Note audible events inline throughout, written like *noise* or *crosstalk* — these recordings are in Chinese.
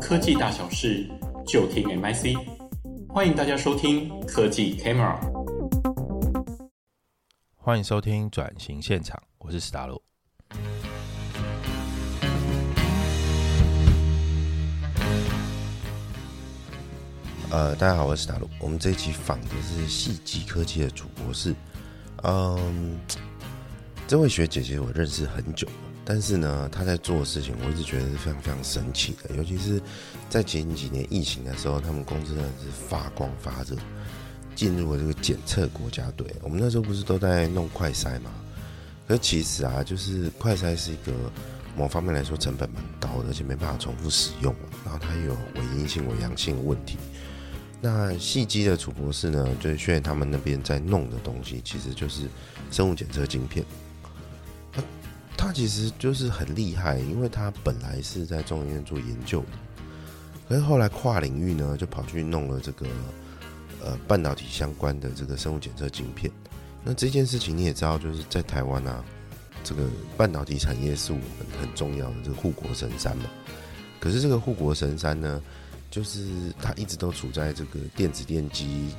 科技大小事，就听 MIC。欢迎大家收听科技 Camera。欢迎收听转型现场，我是史达洛。呃，大家好，我是史达鲁。我们这一期访的是细基科技的主博士。嗯，这位学姐姐我认识很久。但是呢，他在做的事情，我一直觉得是非常非常神奇的。尤其是在前几年疫情的时候，他们公司真的是发光发热，进入了这个检测国家队。我们那时候不是都在弄快筛吗？可其实啊，就是快筛是一个某方面来说成本蛮高的，而且没办法重复使用，然后它有伪阴性、伪阳性的问题。那细基的楚博士呢，就是现在他们那边在弄的东西，其实就是生物检测晶片。他其实就是很厉害，因为他本来是在中研院做研究的，可是后来跨领域呢，就跑去弄了这个呃半导体相关的这个生物检测晶片。那这件事情你也知道，就是在台湾啊，这个半导体产业是我们很重要的这个护国神山嘛。可是这个护国神山呢，就是它一直都处在这个电子电机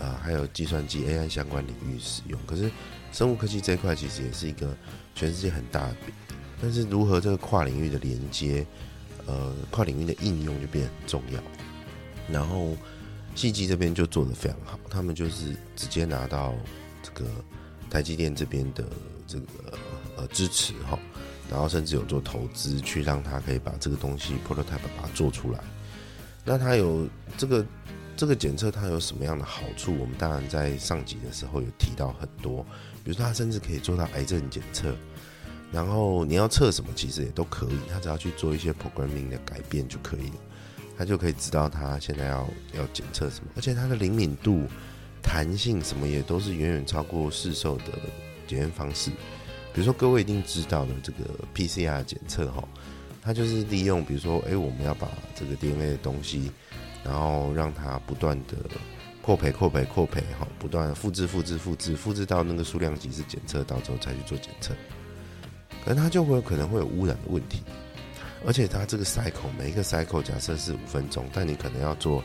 啊、还有计算机 AI 相关领域使用。可是生物科技这一块其实也是一个。全世界很大的饼，但是如何这个跨领域的连接，呃，跨领域的应用就变得很重要。然后细基这边就做得非常好，他们就是直接拿到这个台积电这边的这个呃支持哈，然后甚至有做投资去让他可以把这个东西 prototype 把它做出来。那它有这个这个检测它有什么样的好处？我们当然在上集的时候有提到很多。比如说，他甚至可以做到癌症检测，然后你要测什么，其实也都可以。他只要去做一些 programming 的改变就可以了，他就可以知道他现在要要检测什么。而且它的灵敏度、弹性什么也都是远远超过市售的检验方式。比如说，各位一定知道的这个 PCR 检测哈，它就是利用比如说，哎，我们要把这个 DNA 的东西，然后让它不断的。扩培、扩培、扩培，哈，不断复制、复制、复制，复制到那个数量级是检测到之后才去做检测，可能它就会有可能会有污染的问题，而且它这个 cycle 每一个 cycle 假设是五分钟，但你可能要做，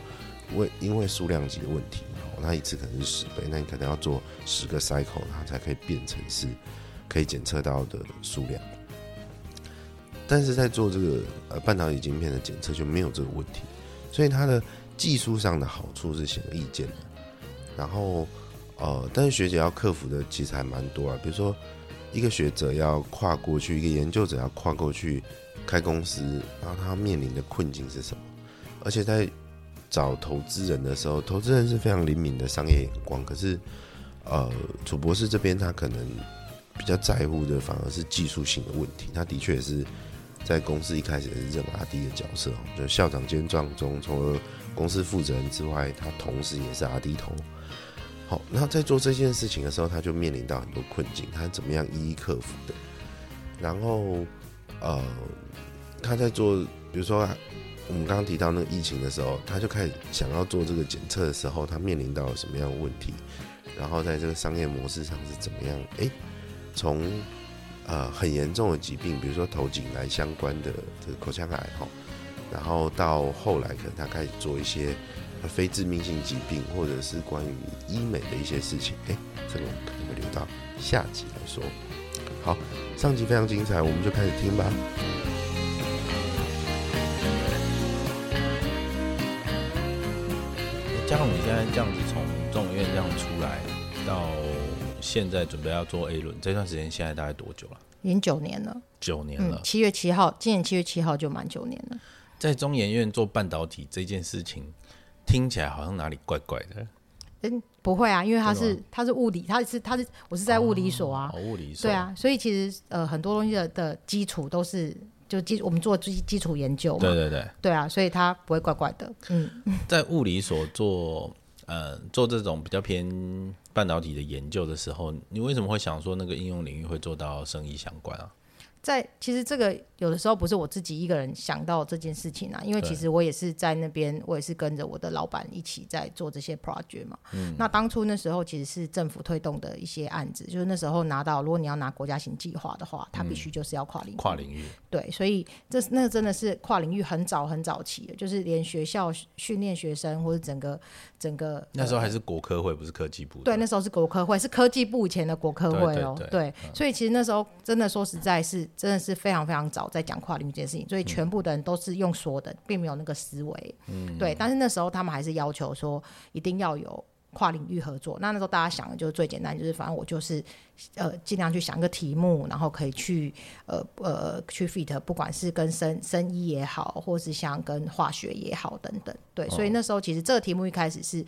为因为数量级的问题，那一次可能是十倍，那你可能要做十个 cycle，它才可以变成是可以检测到的数量。但是在做这个呃半导体晶片的检测就没有这个问题，所以它的。技术上的好处是显而易见的，然后呃，但是学姐要克服的其实还蛮多啊。比如说，一个学者要跨过去，一个研究者要跨过去开公司，然后他面临的困境是什么？而且在找投资人的时候，投资人是非常灵敏的商业眼光。可是，呃，楚博士这边他可能比较在乎的反而是技术性的问题。他的确也是在公司一开始也是任阿弟的角色，就校长兼撞钟，从而。公司负责人之外，他同时也是 R&D 头。好，那在做这件事情的时候，他就面临到很多困境，他怎么样一一克服的？然后，呃，他在做，比如说我们刚刚提到那个疫情的时候，他就开始想要做这个检测的时候，他面临到了什么样的问题？然后在这个商业模式上是怎么样？诶，从呃很严重的疾病，比如说头颈癌相关的这个口腔癌，哈。然后到后来，可能他开始做一些非致命性疾病，或者是关于医美的一些事情。哎，这个我们可能会留到下集来说。好，上集非常精彩，我们就开始听吧。加上你现在这样子从中研院这样出来，到现在准备要做 A 轮，这段时间现在大概多久了？已经九年了。九年了。七月七号，今年七月七号就满九年了。在中研院做半导体这件事情，听起来好像哪里怪怪的。嗯，不会啊，因为它是它是物理，它是它是我是在物理所啊，哦、物理所对啊，所以其实呃很多东西的的基础都是就基我们做基基础研究嘛，对对对，对啊，所以它不会怪怪的。嗯，*laughs* 在物理所做呃做这种比较偏半导体的研究的时候，你为什么会想说那个应用领域会做到生意相关啊？在其实这个有的时候不是我自己一个人想到这件事情啊，因为其实我也是在那边，我也是跟着我的老板一起在做这些 project 嘛。嗯。那当初那时候其实是政府推动的一些案子，就是那时候拿到，如果你要拿国家型计划的话，它必须就是要跨领域。跨领域。对，所以这那真的是跨领域很早很早期的，就是连学校训练学生或者整个整个那时候还是国科会，不是科技部。对，那时候是国科会，是科技部以前的国科会哦。对，对，对，对，所以其实那时候真的说实在是。真的是非常非常早在讲跨领域这件事情，所以全部的人都是用说的，并没有那个思维。嗯，对。但是那时候他们还是要求说一定要有跨领域合作。那那时候大家想的就是最简单，就是反正我就是呃尽量去想一个题目，然后可以去呃呃去 fit，不管是跟生生医也好，或是像跟化学也好等等。对，所以那时候其实这个题目一开始是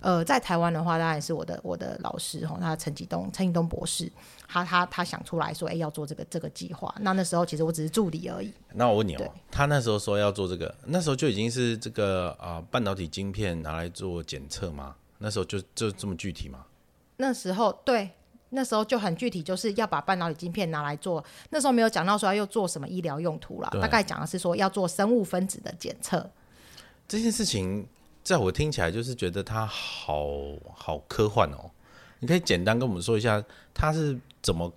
呃在台湾的话，当然是我的我的老师哈，他陈启东陈启东博士。他他他想出来说，哎、欸，要做这个这个计划。那那时候其实我只是助理而已。那我问你哦，他那时候说要做这个，那时候就已经是这个啊、呃、半导体晶片拿来做检测吗？那时候就就这么具体吗？那时候对，那时候就很具体，就是要把半导体晶片拿来做。那时候没有讲到说要做什么医疗用途啦，大概讲的是说要做生物分子的检测。这件事情在我听起来就是觉得它好好科幻哦。你可以简单跟我们说一下，它是怎么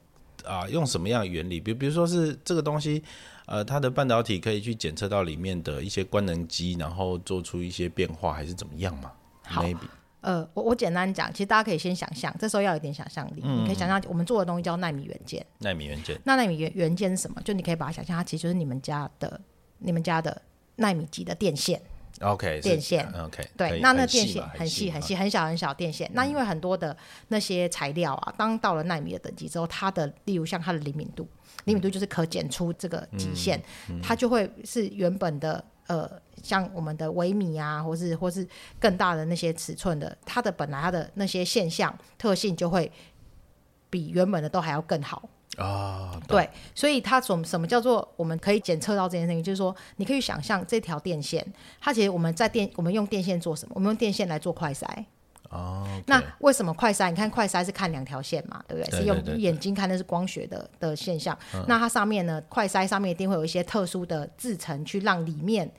啊、呃？用什么样的原理？比如，比如说是这个东西，呃，它的半导体可以去检测到里面的一些官能机，然后做出一些变化，还是怎么样嘛？好，maybe，呃，我我简单讲，其实大家可以先想象，这时候要有点想象力。嗯，你可以想象，我们做的东西叫纳米元件。纳米元件，那纳米元元件是什么？就你可以把它想象，它其实就是你们家的、你们家的纳米级的电线。OK，电线，OK，对，那那电线很细很细很小很小电线，那因为很多的那些材料啊，当到了纳米的等级之后，它的例如像它的灵敏度，灵敏度就是可检出这个极限，它就会是原本的呃，像我们的微米啊，或是或是更大的那些尺寸的，它的本来它的那些现象特性就会比原本的都还要更好。啊，对，所以它什什么叫做我们可以检测到这件事情？就是说，你可以想象这条电线，它其实我们在电，我们用电线做什么？我们用电线来做快筛。哦、okay，那为什么快筛？你看快筛是看两条线嘛，对不对？是用眼睛看的是光学的的现象。嗯、那它上面呢，快筛上面一定会有一些特殊的制成，去让里面。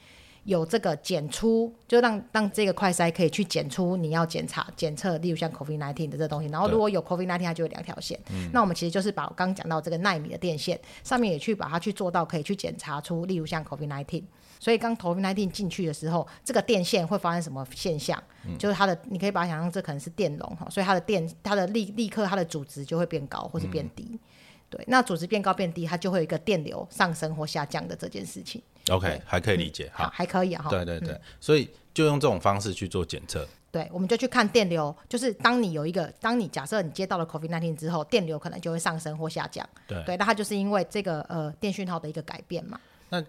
有这个检出，就让让这个快筛可以去检出你要检查检测，例如像 COVID nineteen 的这东西。然后如果有 COVID nineteen，它就有两条线。那我们其实就是把我刚刚讲到这个奈米的电线上面也去把它去做到可以去检查出，例如像 COVID nineteen。所以刚 COVID nineteen 进去的时候，这个电线会发生什么现象？就是它的，你可以把它想象这可能是电容哈，所以它的电它的立立刻它的阻值就会变高或是变低。对，那组织变高变低，它就会有一个电流上升或下降的这件事情。OK，还可以理解，嗯、好，还可以哈。对对对、嗯，所以就用这种方式去做检测。对，我们就去看电流，就是当你有一个，当你假设你接到了 COVID-19 之后，电流可能就会上升或下降。对，对，那它就是因为这个呃电讯号的一个改变嘛。那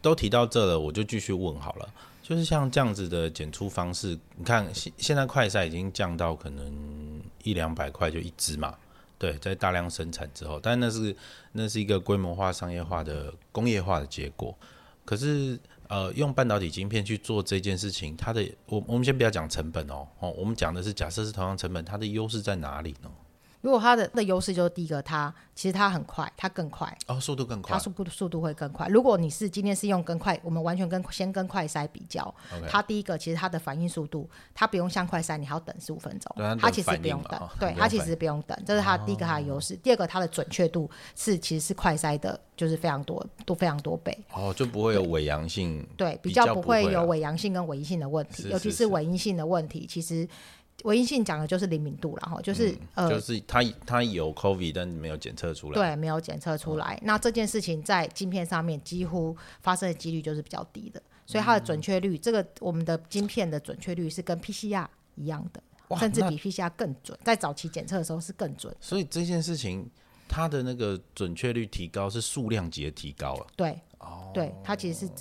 都提到这了，我就继续问好了，就是像这样子的检出方式，你看现现在快筛已经降到可能一两百块就一支嘛。对，在大量生产之后，但那是那是一个规模化、商业化的工业化的结果。可是，呃，用半导体晶片去做这件事情，它的我我们先不要讲成本哦，哦，我们讲的是假设是同样成本，它的优势在哪里呢？如果它的的优势就是第一个，它其实它很快，它更快哦，速度更快，它速度速度会更快。如果你是今天是用跟快，我们完全跟先跟快筛比较.它第一个其实它的反应速度，它不用像快筛，你还要等十五分钟，它其实不用等，对，它其实不用等，这是它第一个它的优势。哦。第二个它的准确度是其实是快筛的，就是非常多都非常多倍哦，就不会有伪阳性对，对，比较不会有伪阳性跟伪阴性的问题，尤其是伪阴性的问题，其实。唯一性讲的就是灵敏度了哈，就是、嗯、呃，就是它它有 COVID，但没有检测出来，对，没有检测出来、嗯。那这件事情在晶片上面几乎发生的几率就是比较低的，所以它的准确率、嗯，这个我们的晶片的准确率是跟 PCR 一样的，甚至比 PCR 更准，在早期检测的时候是更准。所以这件事情它的那个准确率提高是数量级的提高了，对，哦，对，它其实是。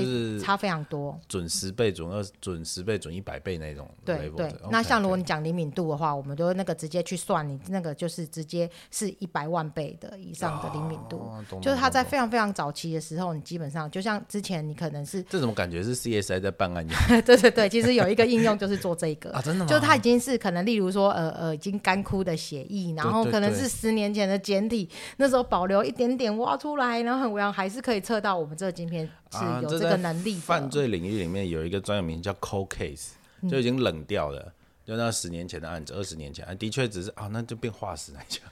就是差非常多，准十倍、准二、准十倍、准一百倍那种。对对。那像如果你讲灵敏度的话，我们都那个直接去算，你那个就是直接是一百万倍的以上的灵敏度，哦、就是它在非常非常早期的时候，你基本上就像之前你可能是这种感觉是 CSI 在办案一样。*laughs* 对对对，其实有一个应用就是做这个啊，真的吗？就它已经是可能，例如说呃呃，已经干枯的血液，然后可能是十年前的简体，那时候保留一点点挖出来，然后很微量，还是可以测到我们这个晶片是有这个能力的。啊、犯罪领域里面有一个专有名叫 cold case，就已经冷掉了，嗯、就那十年前的案子，二十年前，啊、的确只是啊，那就变化石来讲。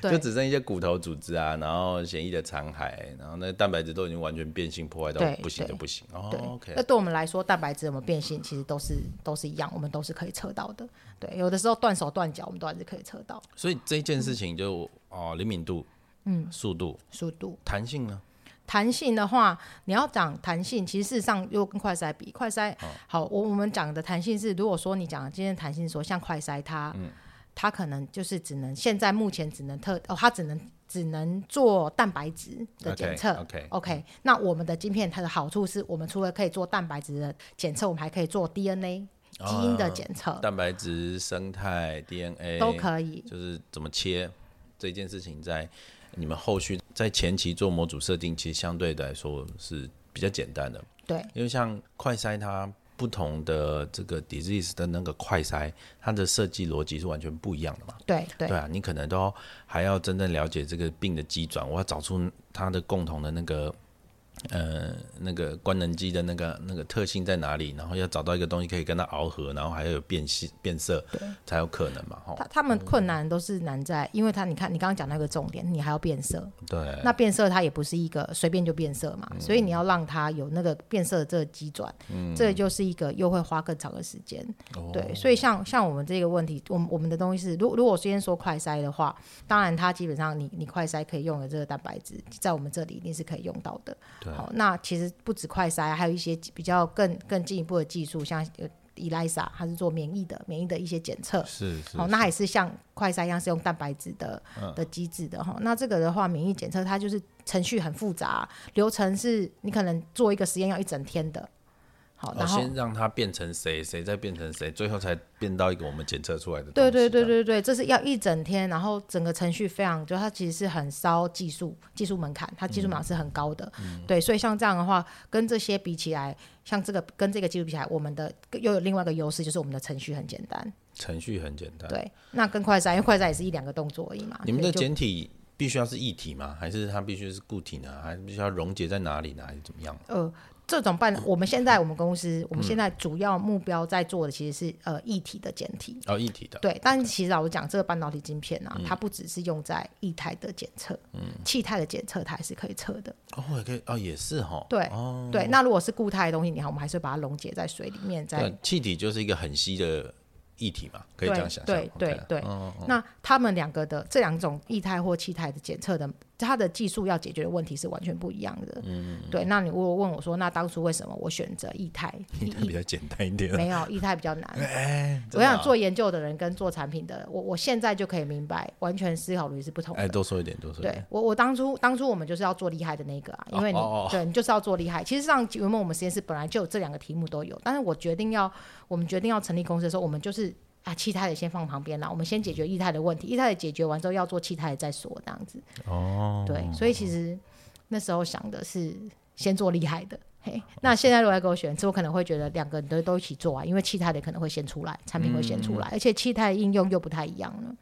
就只剩一些骨头组织啊，然后嫌疑的残骸，然后那蛋白质都已经完全变性，破坏到不行就不行。哦，OK。那对我们来说，蛋白质有没有变性，其实都是都是一样，我们都是可以测到的。对，有的时候断手断脚，我们都还是可以测到。所以这件事情就、嗯、哦，灵敏度，嗯，速度，速度，弹性呢？弹性的话，你要讲弹性，其实事实上又跟快筛比，快筛、哦、好，我我们讲的弹性是，如果说你讲的今天弹性说像快筛它。嗯它可能就是只能现在目前只能特哦，它只能只能做蛋白质的检测。Okay, OK，那我们的晶片它的好处是我们除了可以做蛋白质的检测，我们还可以做 DNA 基因的检测。哦，蛋白质、生态、DNA 都可以。就是怎么切这件事情，在你们后续在前期做模组设定，其实相对来说是比较简单的。对，因为像快筛它。不同的这个 disease 的那个快筛，它的设计逻辑是完全不一样的嘛？对对对啊，你可能都还要真正了解这个病的机转，我要找出它的共同的那个。呃，那个官能基的那个那个特性在哪里？然后要找到一个东西可以跟它螯合，然后还要有变细变色，对，才有可能嘛。哈，他他们困难都是难在，因为他你看你刚刚讲那个重点，你还要变色，对，那变色它也不是一个随便就变色嘛，嗯、所以你要让它有那个变色的这个机转，嗯，这就是一个又会花更长的时间，哦、对，所以像像我们这个问题，我们我们的东西是，如如果先说快筛的话，当然它基本上你你快筛可以用的这个蛋白质，在我们这里一定是可以用到的，对。好，那其实不止快筛，还有一些比较更更进一步的技术，像 ELISA，它是做免疫的免疫的一些检测。是是。好，那还是像快筛一样是用蛋白质的的机制的哈。那这个的话，免疫检测它就是程序很复杂，流程是你可能做一个实验要一整天的。好，然后先让它变成谁，谁再变成谁，最后才变到一个我们检测出来的。对对对对对，这是要一整天，然后整个程序非常，就它其实是很烧技术技术门槛，它技术门槛是很高的。嗯、对，所以像这样的话，跟这些比起来，像这个跟这个技术比起来，我们的又有另外一个优势，就是我们的程序很简单。程序很简单。对，那跟快筛，因为快筛也是一两个动作而已嘛。你们的简体必须要是液体吗？还是它必须是固体呢？还是必须要溶解在哪里呢？还是怎么样？呃。这种办，我们现在我们公司，嗯、我们现在主要目标在做的其实是呃液体的检体。哦，液体的。对。但其实老实讲，这个半导体晶片啊，嗯、它不只是用在液态的检测，嗯，气态的检测它还是可以测的。哦，也可以哦，也是哈，对哦，对。那如果是固态的东西，你看我们还是把它溶解在水里面，在气体就是一个很稀的液体嘛，可以这样想象，对对对。哦、那他们两个的这两种液态或气态的检测的。它的技术要解决的问题是完全不一样的。嗯，对。那你如果问我说，那当初为什么我选择液态？*laughs* 液态比较简单一点。没有，液态比较难。*laughs* 欸哦、我想做研究的人跟做产品的，我我现在就可以明白，完全思考逻辑是不同的。哎、欸，多说一点，多说一点。对我，我当初当初我们就是要做厉害的那个啊，因为你哦哦哦对你就是要做厉害。其实上原本我们实验室本来就有这两个题目都有，但是我决定要我们决定要成立公司的时候，我们就是。啊，气态的先放旁边啦，我们先解决液态的问题。液态的解决完之后，要做气态的再说，这样子。哦。对，所以其实那时候想的是先做厉害的。嘿，那现在如果来给我选，这我可能会觉得两个人都都一起做啊，因为气态的可能会先出来，产品会先出来，嗯、而且气态应用又不太一样了。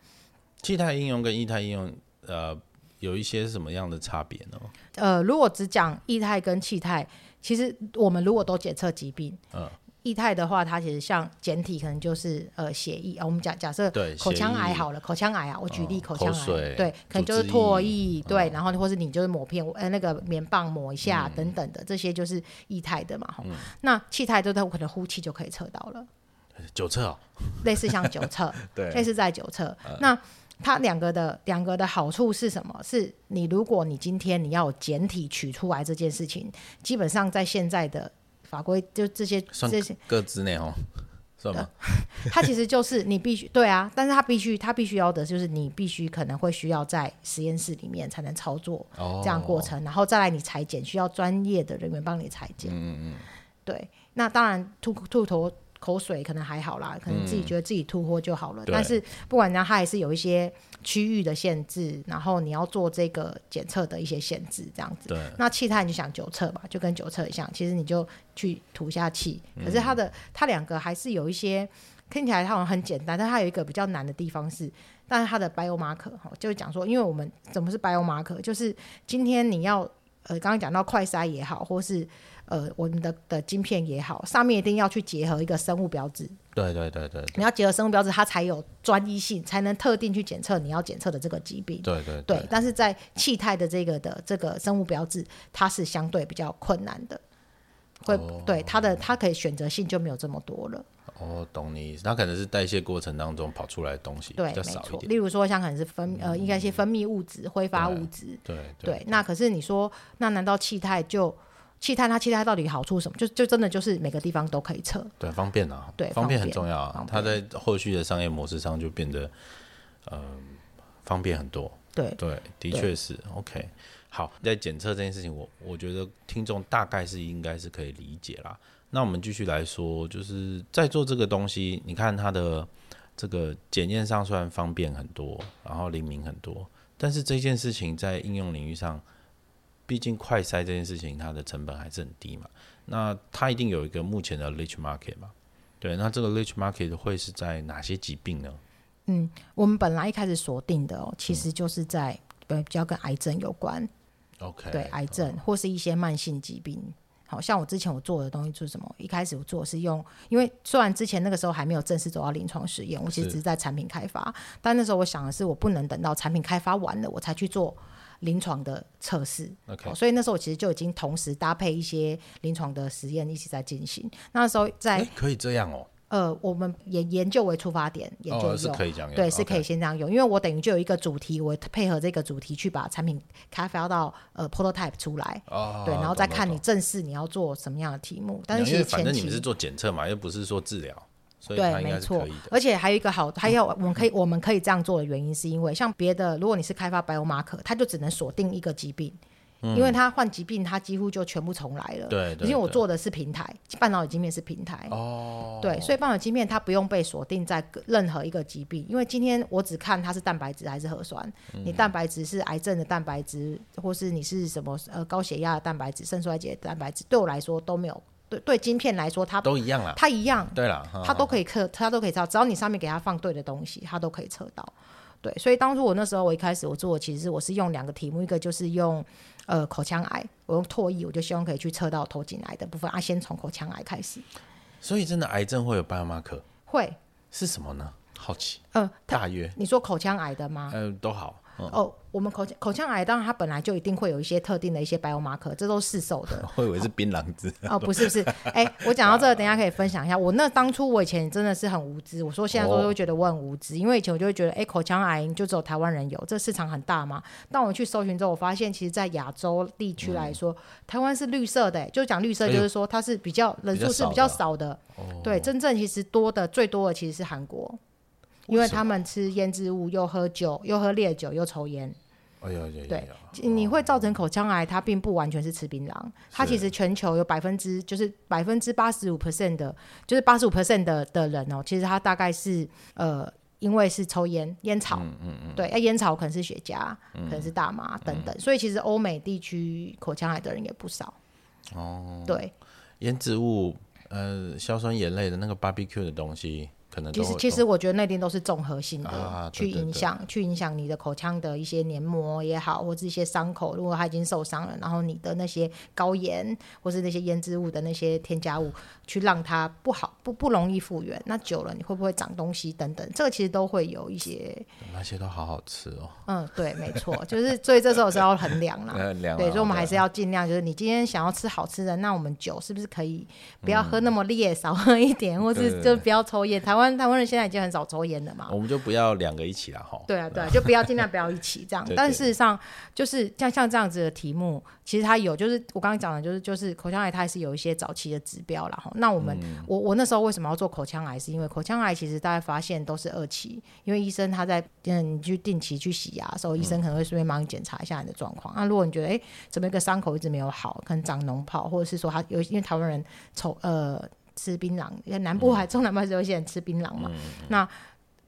气态应用跟液态应用，呃，有一些什么样的差别呢？呃，如果只讲液态跟气态，其实我们如果都检测疾病，嗯。液态的话，它其实像简体，可能就是呃血液啊。我们假假设口腔癌好了，口腔癌啊，我举例口腔癌，对，可能就是唾液，对，然后或是你就是抹片，呃那个棉棒抹一下等等的，这些就是液态的嘛。那气态就它可能呼气就可以测到了，九测哦，类似像九测，*laughs* 对，类似在九测。那它两个的两个的好处是什么？是你如果你今天你要有检体取出来这件事情，基本上在现在的。法规就这些，这些各自内哦，算吗？*laughs* 它其实就是你必须对啊，但是它必须它必须要的就是你必须可能会需要在实验室里面才能操作这样过程，哦、然后再来你裁剪需要专业的人员帮你裁剪。嗯嗯对，那当然兔兔头。口水可能还好啦，可能自己觉得自己突破就好了。嗯、但是不管怎样，它还是有一些区域的限制，然后你要做这个检测的一些限制，这样子。那气态你就想九测吧，就跟九测一样，其实你就去吐下气。可是它的、嗯、它两个还是有一些听起来它好像很简单，但它有一个比较难的地方是，但是它的 biomarker 哈，就是讲说，因为我们怎么是 biomarker，就是今天你要呃刚刚讲到快筛也好，或是。呃，我们的的晶片也好，上面一定要去结合一个生物标志。对对对对，你要结合生物标志，它才有专一性，才能特定去检测你要检测的这个疾病。对对对，对。但是在气态的这个的这个生物标志，它是相对比较困难的，会、哦、对它的它可以选择性就没有这么多了。哦，懂你意思。它可能是代谢过程当中跑出来的东西，对，比较少一点。例如说，像可能是分呃，应该一些分泌物质、挥发物质。对对，对。那可是你说，那难道气态就？气态它气态到底好处什么？就就真的就是每个地方都可以测，对，方便啊，对，方便很重要啊。它在后续的商业模式上就变得，呃，方便很多。对对，的确是 OK。好，在检测这件事情，我我觉得听众大概是应该是可以理解啦。那我们继续来说，就是在做这个东西，你看它的这个检验上虽然方便很多，然后灵敏很多，但是这件事情在应用领域上。毕竟快筛这件事情，它的成本还是很低嘛。那它一定有一个目前的 niche market 嘛？对，那这个 niche market 会是在哪些疾病呢？嗯，我们本来一开始锁定的哦，其实就是在比较跟癌症有关。OK，对，癌症或是一些慢性疾病。好像我之前我做的东西就是什么？一开始我做的是用，因为虽然之前那个时候还没有正式走到临床实验，我其实只是在产品开发，但那时候我想的是，我不能等到产品开发完了我才去做。临床的测试，okay. 所以那时候我其实就已经同时搭配一些临床的实验一起在进行。那时候在、欸、可以这样哦，呃，我们研研究为出发点，研究是可以这样用，对，是可以先这样用因为我等于就有一个主题，我配合这个主题去把产品开发到呃 prototype 出来，哦，对，然后再看你正式你要做什么样的题目。但是其实反正你们是做检测嘛，又不是说治疗。对，没错，而且还有一个好，还有我们可以、嗯、我们可以这样做的原因，是因为像别的，如果你是开发 biomarker，它就只能锁定一个疾病，嗯、因为它患疾病，它几乎就全部重来了。对，因为我做的是平台，半导体晶片是平台。哦。对，所以半导体晶片它不用被锁定在任何一个疾病，因为今天我只看它是蛋白质还是核酸，嗯、你蛋白质是癌症的蛋白质，或是你是什么呃高血压的蛋白质、肾衰竭的蛋白质，对我来说都没有。对对，晶片来说，它都一样了，它一样，对了，它都可以测，它都可以测，只要你上面给它放对的东西，它都可以测到。对，所以当初我那时候我一开始我做，其实我是用两个题目，一个就是用呃口腔癌，我用唾液，我就希望可以去测到头颈癌的部分啊，先从口腔癌开始。所以真的癌症会有 biomarker？会是什么呢？好奇。呃，大约你说口腔癌的吗？嗯、呃，都好。哦，我们口腔口腔癌，当然它本来就一定会有一些特定的一些 biomarker，这都是市售的。*laughs* 我以为是槟榔汁。哦，不是不是，哎、欸，*laughs* 我讲到这个，等一下可以分享一下。我那当初我以前真的是很无知，我说现在都会觉得我很无知，哦、因为以前我就会觉得，哎、欸，口腔癌就只有台湾人有，这市场很大嘛。当我去搜寻之后，我发现其实，在亚洲地区来说，嗯、台湾是绿色的，就讲绿色，就是说它是比较、哎、人数是比较少的。少的对，真正其实多的最多的其实是韩国，因为他们吃腌制物，又喝酒，又喝烈酒，又抽烟。哎呀呀！对，你会造成口腔癌，它并不完全是吃槟榔，它其实全球有百分之就是百分之八十五 percent 的，就是八十五 percent 的的人哦，其实他大概是呃，因为是抽烟烟草，嗯嗯嗯，对，那烟草可能是雪茄，可能是大麻等等，所以其实欧美地区口腔癌的人也不少。哦，对，腌制物，呃，硝酸盐类的那个 barbecue 的东西。可能其实，其实我觉得那边都是综合性的，去影响，去影响你的口腔的一些黏膜也好，或者一些伤口，如果它已经受伤了，然后你的那些高盐或是那些腌制物的那些添加物，去让它不好不不容易复原，那久了你会不会长东西等等，这个其实都会有一些。那些都好好吃哦。嗯，对，没错，就是所以这时候是要衡量啦。*laughs* 量对，所以我们还是要尽量，就是你今天想要吃好吃的，那我们酒是不是可以不要喝那么烈，少喝一点，或是就不要抽烟，台湾。湾台湾人现在已经很少抽烟了嘛。我们就不要两个一起了哈。对啊，对啊，就不要尽量不要一起这样。对对对，但事实上，就是像像这样子的题目，其实它有，就是我刚刚讲的，就是就是口腔癌，它还是有一些早期的指标了哈。那我们、嗯、我我那时候为什么要做口腔癌？是因为口腔癌其实大家发现都是二期，因为医生他在嗯你去定期去洗牙的时候，医生可能会顺便帮你检查一下你的状况。那、嗯啊、如果你觉得哎怎么一个伤口一直没有好，可能长脓泡，或者是说他有因为台湾人抽呃。吃槟榔，因为南部还、嗯、中南部还是有些人吃槟榔嘛。嗯、那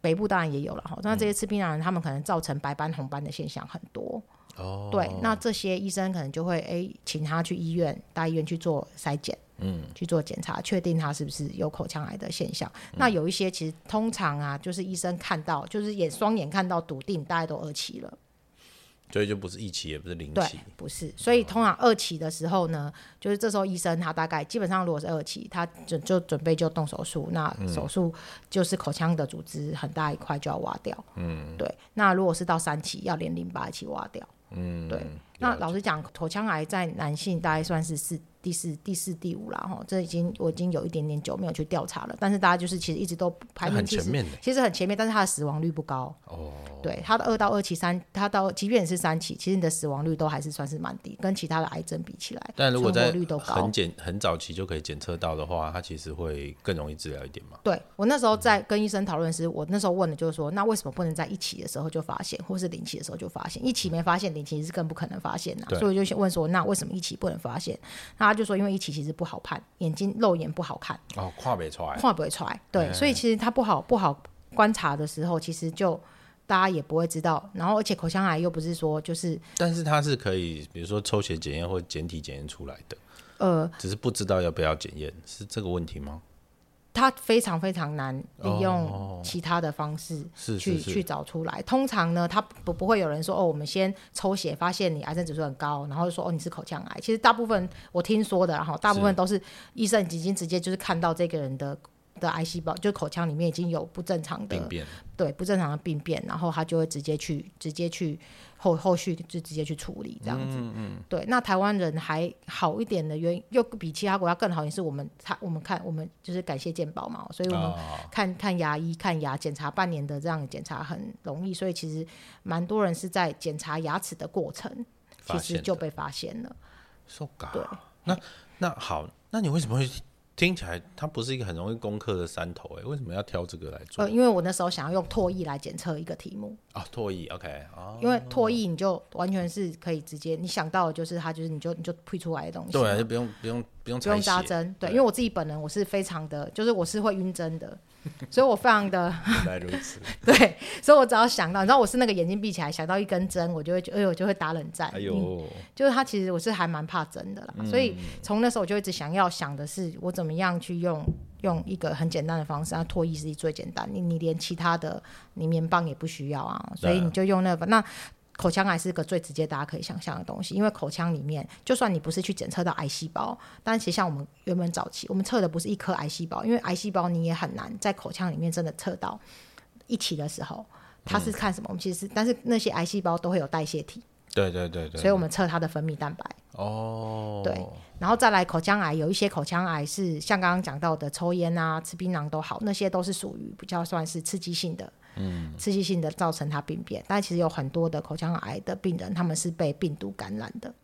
北部当然也有了哈。那这些吃槟榔人，他们可能造成白斑、红斑的现象很多。哦，对，那这些医生可能就会哎、欸，请他去医院，大医院去做筛检，嗯，去做检查，确定他是不是有口腔癌的现象。嗯、那有一些其实通常啊，就是医生看到，就是眼双眼看到笃定，大概都二期了。所以就不是一期，也不是零期，对，不是。所以通常二期的时候呢，就是这时候医生他大概基本上如果是二期，他准就准备就动手术。那手术就是口腔的组织很大一块就要挖掉。嗯，对。那如果是到三期，要连淋巴一起挖掉。嗯，对。那老实讲，口腔癌在男性大概算是四。第四、第四、第五啦，哈，这已经我已经有一点点久没有去调查了，但是大家就是其实一直都排名其实很前面，其实很前面，但是它的死亡率不高。哦，对，它的二到二期三，它到即便是三期，其实你的死亡率都还是算是蛮低，跟其他的癌症比起来，但如果在很检很早期就可以检测到的话，它其实会更容易治疗一点嘛。对，我那时候在跟医生讨论时，我那时候问的就是说，那为什么不能在一期的时候就发现，或是零期的时候就发现？一期没发现，零期是更不可能发现的，所以我就先问说，那为什么一期不能发现？那他就说，因为一起其实。不好判，眼睛肉眼不好看哦，看不出来，看不出来，对，欸、所以其实他不好不好观察的时候，其实就大家也不会知道。然后，而且口腔癌又不是说就是，但是它是可以，比如说抽血检验或检体检验出来的，呃，只是不知道要不要检验，是这个问题吗？它非常非常难利用其他的方式去去找出来。通常呢，它不不会有人说哦，我们先抽血发现你癌症指数很高，然后就说哦，你是口腔癌。其实大部分我听说的，然后大部分都是医生已经直接就是看到这个人的。的癌细胞就口腔里面已经有不正常的病变，对不正常的病变，然后他就会直接去直接去后后续就直接去处理这样子。嗯嗯。对，那台湾人还好一点的原因，又比其他国家更好，也是我们他我们看我们就是感谢健保嘛，所以我们看、哦、看牙医看牙检查半年的这样的检查很容易，所以其实蛮多人是在检查牙齿的过程，其实就被发现了。So 对，那那好，那你为什么会？听起来它不是一个很容易攻克的山头哎，为什么要挑这个来做？呃，因为我那时候想要用唾液来检测一个题目。啊，唾液，OK，哦，因为唾液你就完全是可以直接，你想到的就是它，就是你就你就配出来的东西，对，就不用不用不用不用扎针，对，因为我自己本人我是非常的，就是我是会晕针的。*laughs* 所以我非常的原来如此，*laughs* 对，所以我只要想到，你知道我是那个眼睛闭起来想到一根针，我就会觉得，哎呦，我就会打冷战。哎呦、嗯，就是他其实我是还蛮怕针的啦，嗯、所以从那时候我就一直想要想的是，我怎么样去用用一个很简单的方式，那脱衣是最简单，你你连其他的你棉棒也不需要啊，所以你就用那个那。口腔癌是个最直接大家可以想象的东西，因为口腔里面，就算你不是去检测到癌细胞，但其实像我们原本早期，我们测的不是一颗癌细胞，因为癌细胞你也很难在口腔里面真的测到。一起的时候，它是看什么？我们其实是，但是那些癌细胞都会有代谢体。对对对对。所以我们测它的分泌蛋白。哦。对，然后再来口腔癌，有一些口腔癌是像刚刚讲到的，抽烟啊、吃槟榔都好，那些都是属于比较算是刺激性的。嗯，刺激性的造成它病变，但其实有很多的口腔癌的病人，他们是被病毒感染的。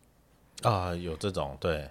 啊，有这种对。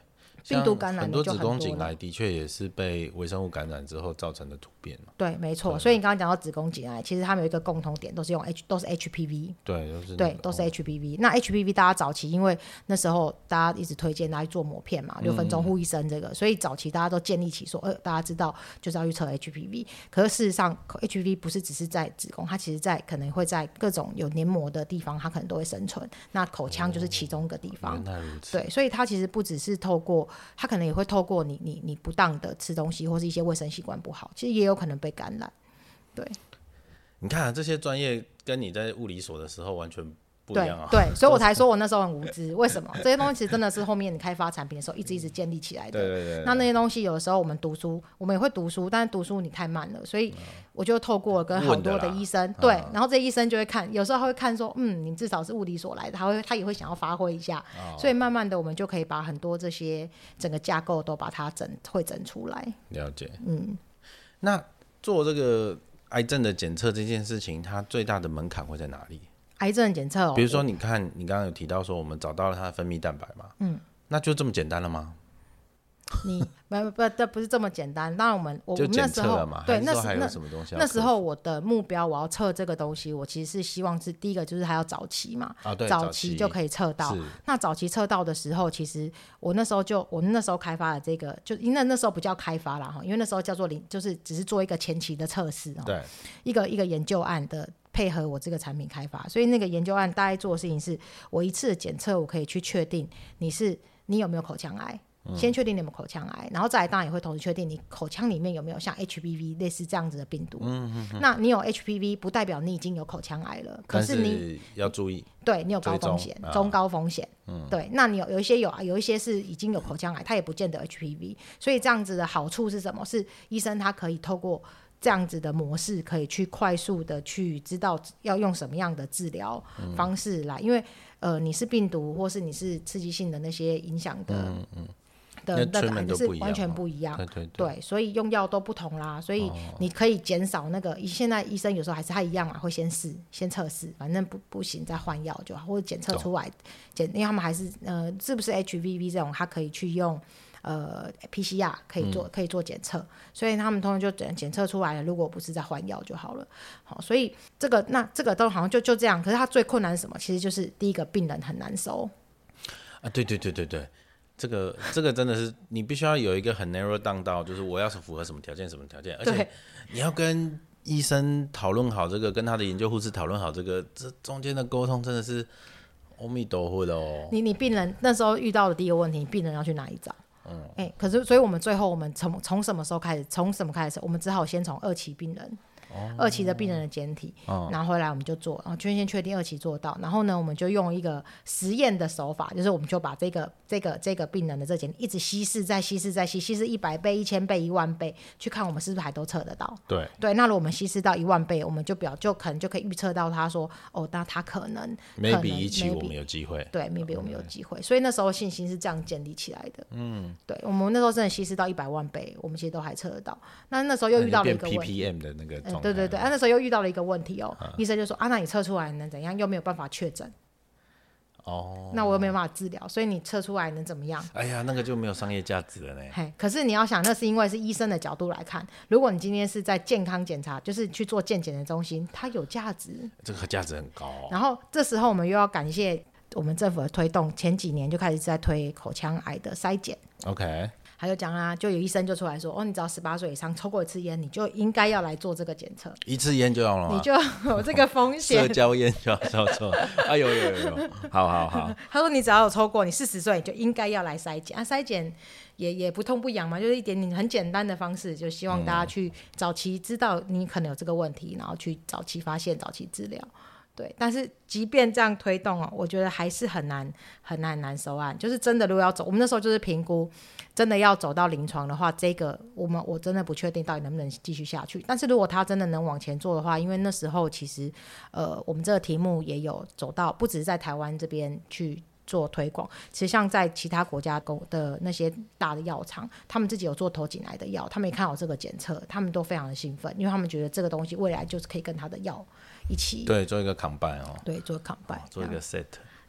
病毒感染很多子宫颈癌的确也是被微生物感染之后造成的突变。对，没错。所以你刚刚讲到子宫颈癌，其实它们有一个共同点，都是用 H，都是 HPV。对，都是对，都是 HPV。那 HPV 大家早期因为那时候大家一直推荐大家去做膜片嘛，六分钟护一生这个，所以早期大家都建立起说，呃，大家知道就是要去测 HPV。可是事实上，HPV 不是只是在子宫，它其实在可能会在各种有黏膜的地方，它可能都会生存。那口腔就是其中一个地方。对，所以它其实不只是透过，他可能也会透。过你你你不当的吃东西，或是一些卫生习惯不好，其实也有可能被感染。对，你看、这些专业跟你在物理所的时候完全不一样啊。对，对，所以我 *laughs* 才说我那时候很无知。为什么？这些东西其实真的是后面你开发产品的时候一直一直建立起来的。对对对。那那些东西有的时候我们读书，我们也会读书，但是读书你太慢了，所以我就透过跟很多的医生，对，然后这医生就会看，有时候他会看说，嗯，你至少是物理所来的，他会他也会想要发挥一下，所以慢慢的我们就可以把很多这些整个架构都把它整会整出来。了解。嗯，那做这个癌症的检测这件事情，它最大的门槛会在哪里？癌症检测哦，比如说，你看你刚刚有提到说，我们找到了它的分泌蛋白嘛，嗯，那就这么简单了吗？你不不，这不是这么简单。那，我们我们那时候对那时那那时候我的目标，我要测这个东西，我其实是希望是第一个就是还要早期嘛，啊、对早期就可以测到。那早期测到的时候，其实我那时候就我们那时候开发的这个，就因为那时候不叫开发了哈，因为那时候叫做零，就是只是做一个前期的测试哦，对，一个一个研究案的配合我这个产品开发，所以那个研究案大概做的事情是，我一次的检测我可以去确定你是你有没有口腔癌。先确定你有没有口腔癌，然后再来当然也会同时确定你口腔里面有没有像 HPV 类似这样子的病毒。嗯嗯嗯。那你有 HPV 不代表你已经有口腔癌了，可是你是要注意，对你有高风险、中，中高风险。嗯。对，那你有有一些有有一些是已经有口腔癌，它也不见得 HPV。所以这样子的好处是什么？是医生他可以透过这样子的模式，可以去快速的去知道要用什么样的治疗方式来，嗯、因为呃你是病毒或是你是刺激性的那些影响的。嗯嗯。的那个癌就是完全不一样，对对对，所以用药都不同啦，所以你可以减少那个。现在医生有时候还是他一样嘛，会先试，先测试，反正不不行再换药就好，或者检测出来检，因为他们还是呃是不是 HVV 这种，他可以去用呃 PCR 可以做可以做检测，所以他们通常就检检测出来了，如果不是再换药就好了。好，所以这个那这个都好像就就这样，可是他最困难是什么？其实就是第一个病人很难收啊，对对对对对。这个这个真的是你必须要有一个很 narrow down 到，就是我要是符合什么条件什么条件，而且你要跟医生讨论好这个，跟他的研究护士讨论好这个，这中间的沟通真的是阿弥陀佛的哦。你你病人那时候遇到的第一个问题，病人要去哪里找？嗯，哎、可是所以我们最后我们从从什么时候开始？从什么开始？我们只好先从二期病人。二期的病人的简体，哦、然后回来我们就做，然后就先确定二期做到，然后呢，我们就用一个实验的手法，就是我们就把这个这个这个病人的这简体一直稀释，再稀释，再稀释，稀释一百倍、一千倍、一万倍，去看我们是不是还都测得到。对对，那如果我们稀释到一万倍，我们就表就可能就可以预测到他说，哦，那他可能 maybe 一期我们有机会，对，maybe 我们有机会，所以那时候信心是这样建立起来的。嗯，对，我们那时候真的稀释到一百万倍，我们其实都还测得到。那那时候又遇到了一个，ppm 的那个、嗯，对对对，啊，那时候又。遇到了一个问题哦，医生就说啊，那你测出来能怎样？又没有办法确诊哦，那我又没有办法治疗，所以你测出来能怎么样？哎呀，那个就没有商业价值了呢。嘿，可是你要想，那是因为是医生的角度来看，如果你今天是在健康检查，就是去做健检的中心，它有价值，这个价值很高哦。然后这时候我们又要感谢我们政府的推动，前几年就开始在推口腔癌的筛检。OK。还有讲啊，就有医生就出来说，哦，你只要十八岁以上抽过一次烟，你就应该要来做这个检测。一次烟就要了？你就有这个风险。社交烟就要抽。*laughs* 哎呦呦呦呦，好好好。他说你只要有抽过，你四十岁就应该要来筛检啊，筛检也也不痛不痒嘛，就是一点点很简单的方式，就希望大家去早期知道你可能有这个问题，然后去早期发现、早期治疗。对，但是即便这样推动哦，我觉得还是很难很难很难收案。就是真的，如果要走，我们那时候就是评估，真的要走到临床的话，这个我们我真的不确定到底能不能继续下去。但是如果他真的能往前做的话，因为那时候其实呃，我们这个题目也有走到，不只是在台湾这边去做推广，其实像在其他国家的那些大的药厂，他们自己有做头颈癌的药，他们也看好这个检测，他们都非常的兴奋，因为他们觉得这个东西未来就是可以跟他的药。一起对做一个 combine 哦，对做 combine 做一个 set，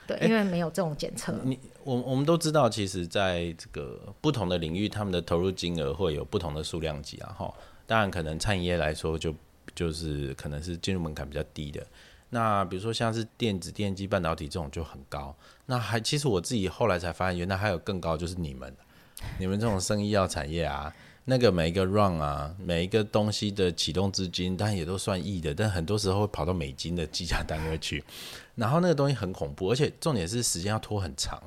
对，因为没有这种检测。你我我们都知道，其实在这个不同的领域，他们的投入金额会有不同的数量级啊。哈，当然可能餐饮业来说就就是可能是进入门槛比较低的。那比如说像是电子、电机、半导体这种就很高。那还其实我自己后来才发现，原来还有更高，就是你们你们这种生医药产业啊。那个每一个 run 啊，每一个东西的启动资金，当然也都算亿的，但很多时候会跑到美金的计价单位去。然后那个东西很恐怖，而且重点是时间要拖很长，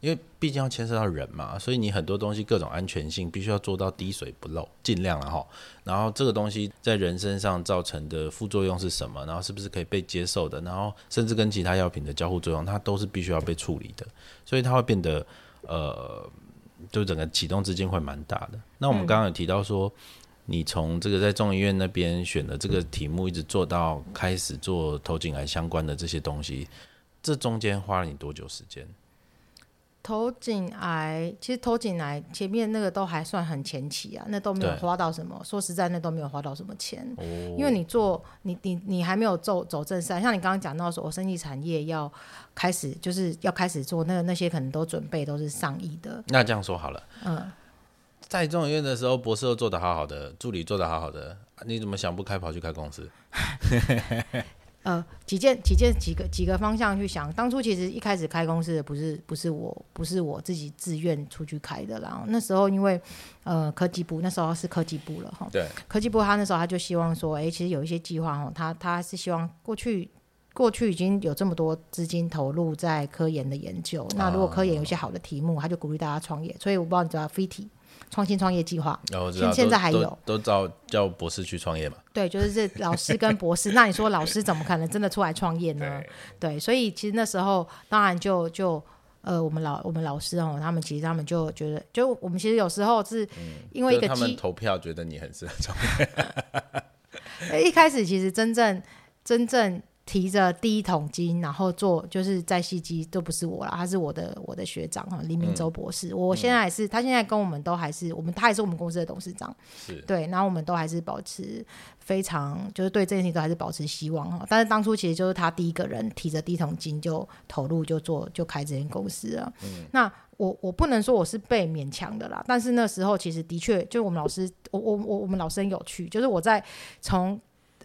因为毕竟要牵涉到人嘛，所以你很多东西各种安全性必须要做到滴水不漏，尽量了哈。然后这个东西在人身上造成的副作用是什么？然后是不是可以被接受的？然后甚至跟其他药品的交互作用，它都是必须要被处理的，所以它会变得呃。就整个启动资金会蛮大的。那我们刚刚有提到说，你从这个在中医院那边选的这个题目，一直做到开始做头颈癌相关的这些东西，这中间花了你多久时间？头颈癌，其实头颈癌前面那个都还算很前期啊，那都没有花到什么。说实在，那都没有花到什么钱。哦、因为你做你你你还没有走走正赛，像你刚刚讲到说，我生技产业要开始就是要开始做，那个那些可能都准备都是上亿的。那这样说好了，嗯，在中医院的时候，博士都做得好好的，助理做得好好的，你怎么想不开跑去开公司？*laughs* 呃，几件几件几个几个方向去想。当初其实一开始开公司的不是不是我不是我自己自愿出去开的，然后那时候因为呃科技部那时候是科技部了哈，对，科技部他那时候他就希望说，哎、欸，其实有一些计划哈，他他是希望过去过去已经有这么多资金投入在科研的研究，那如果科研有一些好的题目，他就鼓励大家创业。所以我不知道你知道 FITI。创新创业计划，现现在还有都招叫博士去创业嘛？对，就是这老师跟博士。*laughs* 那你说老师怎么可能真的出来创业呢？对，对，所以其实那时候当然就就呃，我们老我们老师哦，他们其实他们就觉得，就我们其实有时候是因为一个、嗯、他们投票觉得你很适合创业。*laughs* 一开始其实真正真正。提着第一桶金，然后做就是在戏剧都不是我啦，他是我的我的学长哈，黎明洲博士。嗯、我现在也是、嗯、他现在跟我们都还是我们，他也是我们公司的董事长。是对，然后我们都还是保持非常就是对这件事情都还是保持希望哈。但是当初其实就是他第一个人提着第一桶金就投入就做就开这间公司了。嗯、那我我不能说我是被勉强的啦，但是那时候其实的确就我们老师，我我我我们老师很有趣，就是我在从。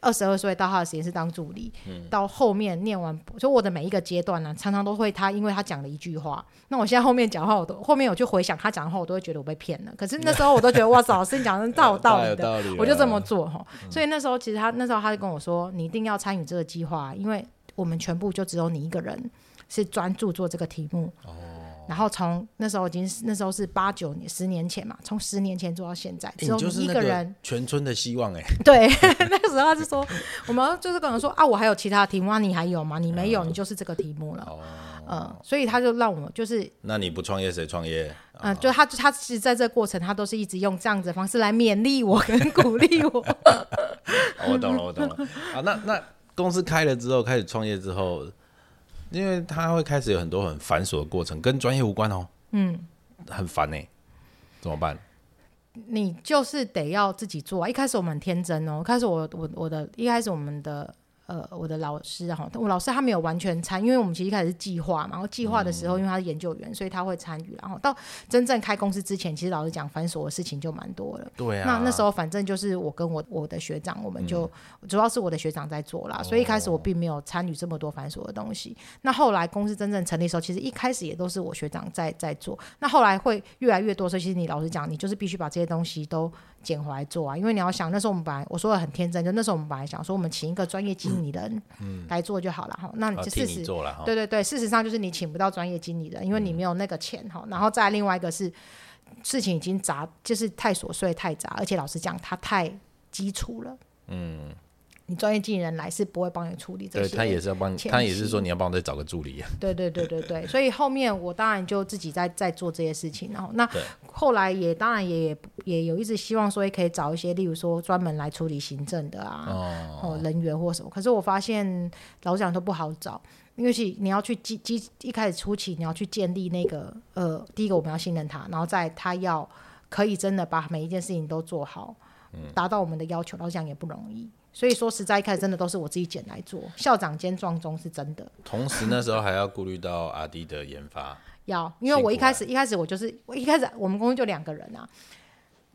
二十二岁到他的实验室当助理，嗯、到后面念完，就我的每一个阶段呢、啊，常常都会他，因为他讲了一句话，那我现在后面讲话，我都后面我就回想他讲的话，我都会觉得我被骗了。可是那时候我都觉得哇塞，*laughs* 老师你讲的太有道理的，我就这么做哈。嗯、所以那时候其实他那时候他就跟我说，你一定要参与这个计划，因为我们全部就只有你一个人是专注做这个题目。哦然后从那时候已经那时候是八九年十年前嘛，从十年前做到现在，只有你一个人，全村的希望哎。*laughs* 对，*laughs* 那个时候他就说，我们就是跟人说啊，我还有其他题目，啊，你还有吗？你没有，你就是这个题目了。哦，嗯，所以他就让我就是，那你不创业谁创业？嗯，就他他其实在这个过程，他都是一直用这样子的方式来勉励我跟鼓励我。*laughs* 我懂了，我懂了。啊，那那公司开了之后，开始创业之后。因为他会开始有很多很繁琐的过程，跟专业无关哦。嗯，很烦呢，怎么办？你就是得要自己做啊。一开始我们很天真哦，一开始我我我的一开始我们的。呃，我的老师哈，我老师他没有完全参，因为我们其实一开始是计划嘛，然后计划的时候，因为他是研究员，嗯、所以他会参与。然后到真正开公司之前，其实老实讲，繁琐的事情就蛮多了。对啊。那那时候反正就是我跟我我的学长，我们就、嗯、主要是我的学长在做啦，所以一开始我并没有参与这么多繁琐的东西。哦、那后来公司真正成立的时候，其实一开始也都是我学长在在做。那后来会越来越多，所以其实你老实讲，你就是必须把这些东西都。捡回来做啊，因为你要想，那时候我们本来我说的很天真，就那时候我们本来想说，我们请一个专业经理人来做就好了哈。那你就事实对对对，事实上就是你请不到专业经理人，因为你没有那个钱哈。嗯、然后再另外一个是事情已经杂，就是太琐碎太杂，而且老实讲，它太基础了。嗯。你专业经纪人来是不会帮你处理这些，对，他也是要帮，他也是说你要帮我再找个助理啊。对对对对对，所以后面我当然就自己在在做这些事情，然后那后来也当然也也有一直希望说可以找一些，例如说专门来处理行政的啊，哦，人员或什么。可是我发现老实讲都不好找，因为是你要去基基一开始初期你要去建立那个呃，第一个我们要信任他，然后再他要可以真的把每一件事情都做好，达到我们的要求，老实讲也不容易。所以说实在一开始真的都是我自己捡来做，校长兼撞钟是真的。同时那时候还要顾虑到 R&D 的研发。*laughs* 要，因为我一开始一开始我就是我一开始我们公司就两个人啊，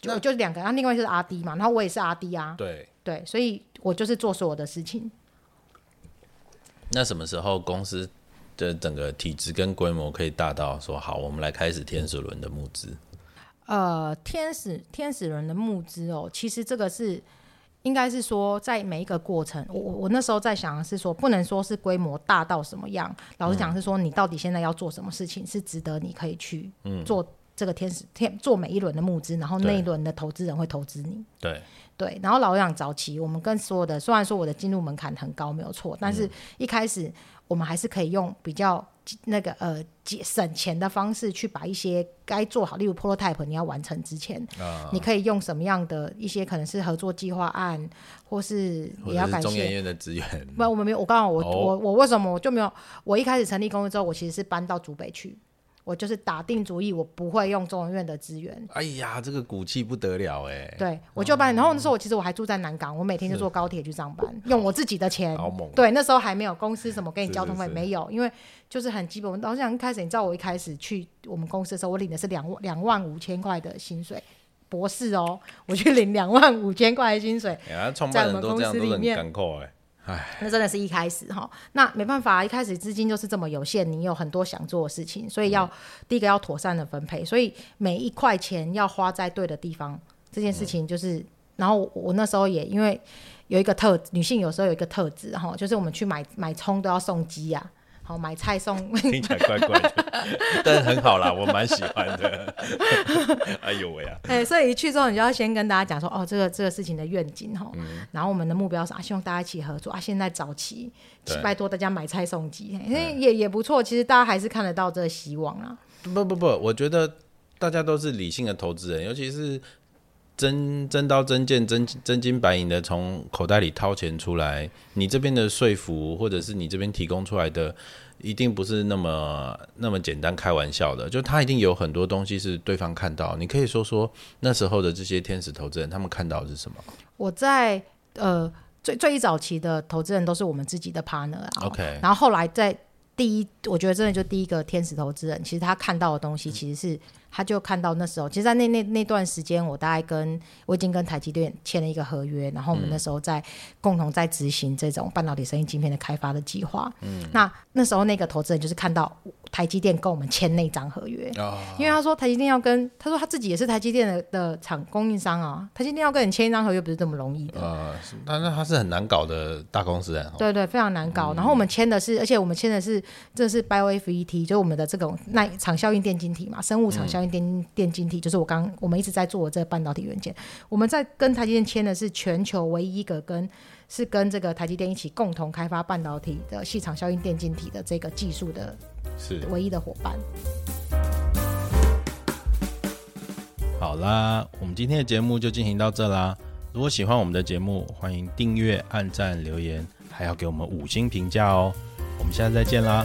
就那就两个人，然后另外就是 R&D 嘛，然后我也是 R&D 啊。对对，所以我就是做所有的事情。那什么时候公司的整个体制跟规模可以大到说好，我们来开始天使轮的募资？呃，天使天使轮的募资哦，其实这个是。应该是说，在每一个过程，我我我那时候在想的是说，不能说是规模大到什么样。老实讲是说，你到底现在要做什么事情是值得你可以去做这个天使天做每一轮的募资，然后那一轮的投资人会投资你。对对，然后老实讲早期我们跟所有的，虽然说我的进入门槛很高没有错，但是一开始我们还是可以用比较。那个呃，节省钱的方式去把一些该做好，例如 prototype，你要完成之前，啊、你可以用什么样的一些可能是合作计划案，或是也要感谢中研院的资源。不，我们没有。我刚好我，哦、我我为什么我就没有？我一开始成立公司之后，我其实是搬到竹北去。我就是打定主意，我不会用中研院的资源。哎呀，这个骨气不得了哎！对，我就办。然后那时候我其实我还住在南港，我每天就坐高铁去上班，用我自己的钱。好猛！对，那时候还没有公司什么给你交通费，没有，因为就是很基本。我好像一开始，你知道我一开始去我们公司的时候，我领的是两万两万五千块的薪水。博士哦，我去领两万五千块的薪水，在我们公司里面，哎，那真的是一开始哈，那没办法，一开始资金就是这么有限，你有很多想做的事情，所以要、嗯、第一个要妥善的分配，所以每一块钱要花在对的地方，这件事情就是，嗯、然后我，我那时候也因为有一个特女性有时候有一个特质哈，就是我们去买买葱都要送鸡呀、啊。好，买菜送，*laughs* 听起来怪怪的，但是很好啦，我蛮喜欢的。*laughs* 哎呦喂啊！哎、欸，所以一去之后，你就要先跟大家讲说，哦，这个这个事情的愿景哈，嗯、然后我们的目标是啊，希望大家一起合作啊。现在早期，对拜托大家买菜送机，因为也也不错。其实大家还是看得到这个希望啊。不不不，我觉得大家都是理性的投资人，尤其是。真真刀真剑真真金白银的从口袋里掏钱出来，你这边的说服或者是你这边提供出来的，一定不是那么那么简单开玩笑的，就他一定有很多东西是对方看到。你可以说说那时候的这些天使投资人，他们看到的是什么？我在呃最最早期的投资人都是我们自己的 partner 啊，OK，然后后来在第一，我觉得真的就第一个天使投资人，其实他看到的东西其实是。他就看到那时候，其实，在那那那段时间，我大概跟我已经跟台积电签了一个合约，然后我们那时候在共同在执行这种半导体生意晶片的开发的计划。嗯，那那时候那个投资人就是看到台积电跟我们签那张合约，哦，因为他说台积电要跟他说他自己也是台积电的的厂供应商啊，台积电要跟你签一张合约不是这么容易的。呃，但那他是很难搞的大公司啊。对对，非常难搞。然后我们签的是，而且我们签的是这是 BioFET，就是我们的这种耐场效应电晶体嘛，生物场效应电电晶体，就是我刚我们一直在做的这个半导体元件。我们在跟台积电签的是全球唯一一个跟是跟这个台积电一起共同开发半导体的细场效应电晶体的这个技术的。是唯一的伙伴。好啦，我们今天的节目就进行到这啦。如果喜欢我们的节目，欢迎订阅、按赞、留言，还要给我们五星评价哦。我们下次再见啦。